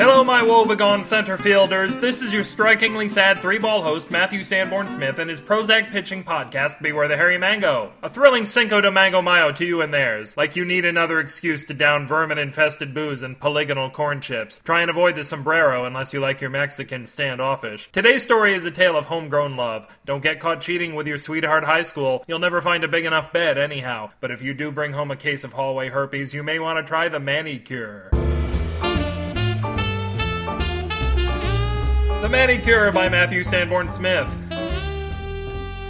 Hello, my woebegone center fielders. This is your strikingly sad three ball host, Matthew Sanborn Smith, and his Prozac pitching podcast, Beware the Hairy Mango. A thrilling Cinco de Mango Mayo to you and theirs. Like you need another excuse to down vermin infested booze and polygonal corn chips. Try and avoid the sombrero unless you like your Mexican standoffish. Today's story is a tale of homegrown love. Don't get caught cheating with your sweetheart high school. You'll never find a big enough bed, anyhow. But if you do bring home a case of hallway herpes, you may want to try the manicure. The Manicure by Matthew Sanborn Smith.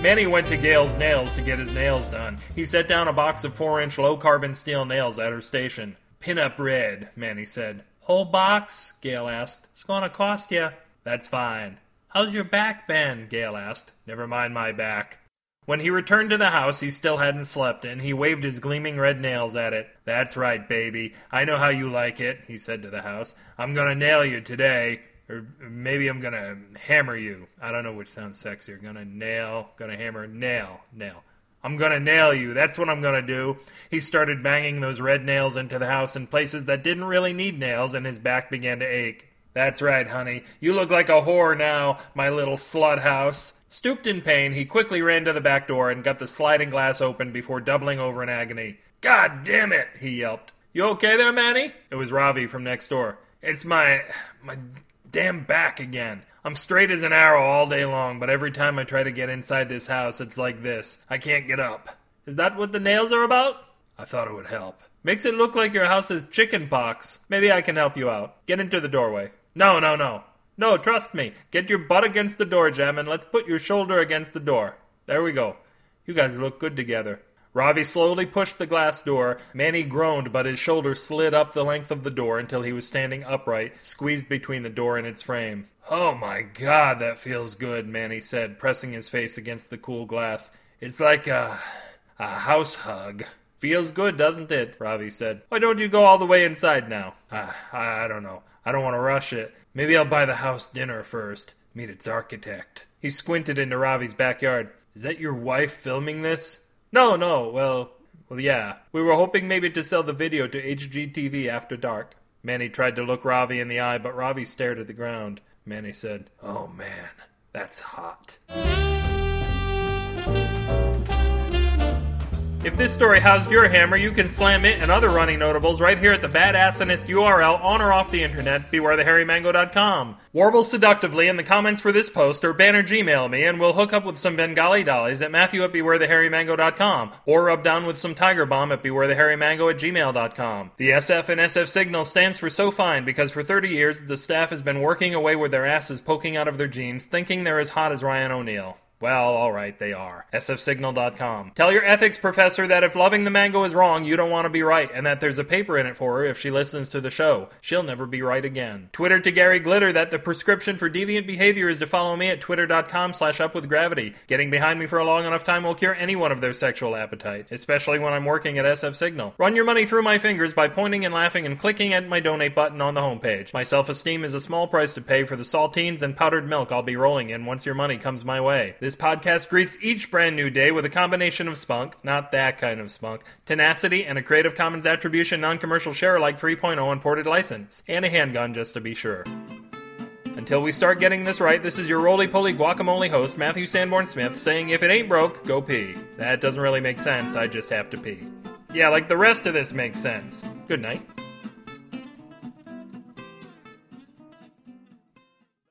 Manny went to Gail's Nails to get his nails done. He set down a box of 4 inch low carbon steel nails at her station. Pin up red, Manny said. Whole box? Gail asked. It's gonna cost you. That's fine. How's your back been? Gail asked. Never mind my back. When he returned to the house, he still hadn't slept, and he waved his gleaming red nails at it. That's right, baby. I know how you like it, he said to the house. I'm gonna nail you today. Or maybe I'm gonna hammer you. I don't know which sounds sexier. Gonna nail, gonna hammer, nail, nail. I'm gonna nail you. That's what I'm gonna do. He started banging those red nails into the house in places that didn't really need nails, and his back began to ache. That's right, honey. You look like a whore now, my little slut house. Stooped in pain, he quickly ran to the back door and got the sliding glass open before doubling over in agony. God damn it, he yelped. You okay there, Manny? It was Ravi from next door. It's my. my damn back again. I'm straight as an arrow all day long, but every time I try to get inside this house, it's like this. I can't get up. Is that what the nails are about? I thought it would help. Makes it look like your house has chicken pox. Maybe I can help you out. Get into the doorway. No, no, no. No, trust me. Get your butt against the door Jamb, and let's put your shoulder against the door. There we go. You guys look good together. Ravi slowly pushed the glass door. Manny groaned, but his shoulder slid up the length of the door until he was standing upright, squeezed between the door and its frame. Oh my god, that feels good, Manny said, pressing his face against the cool glass. It's like a. a house hug. Feels good, doesn't it? Ravi said. Why don't you go all the way inside now? Uh, I, I don't know. I don't want to rush it. Maybe I'll buy the house dinner first. Meet its architect. He squinted into Ravi's backyard. Is that your wife filming this? No, no. Well, well, yeah. We were hoping maybe to sell the video to HGTV after dark. Manny tried to look Ravi in the eye, but Ravi stared at the ground. Manny said, "Oh man, that's hot." If this story housed your hammer, you can slam it and other running notables right here at the badassinest URL on or off the internet, bewarethehairymango.com. Warble seductively in the comments for this post or banner Gmail me and we'll hook up with some Bengali dollies at matthew at bewarethehairymango.com or rub down with some tiger balm at bewarethehairymango at gmail.com. The SF and SF Signal stands for so fine because for 30 years the staff has been working away with their asses poking out of their jeans thinking they're as hot as Ryan O'Neal. Well, alright, they are. sfsignal.com. Tell your ethics professor that if loving the mango is wrong, you don't want to be right, and that there's a paper in it for her if she listens to the show. She'll never be right again. Twitter to Gary Glitter that the prescription for deviant behavior is to follow me at twitter.com slash upwithgravity. Getting behind me for a long enough time will cure anyone of their sexual appetite, especially when I'm working at SF Signal. Run your money through my fingers by pointing and laughing and clicking at my donate button on the homepage. My self-esteem is a small price to pay for the saltines and powdered milk I'll be rolling in once your money comes my way. This podcast greets each brand new day with a combination of spunk, not that kind of spunk, tenacity, and a Creative Commons Attribution Non Commercial Share Alike 3.0 unported license, and a handgun just to be sure. Until we start getting this right, this is your roly poly guacamole host, Matthew Sanborn Smith, saying if it ain't broke, go pee. That doesn't really make sense, I just have to pee. Yeah, like the rest of this makes sense. Good night.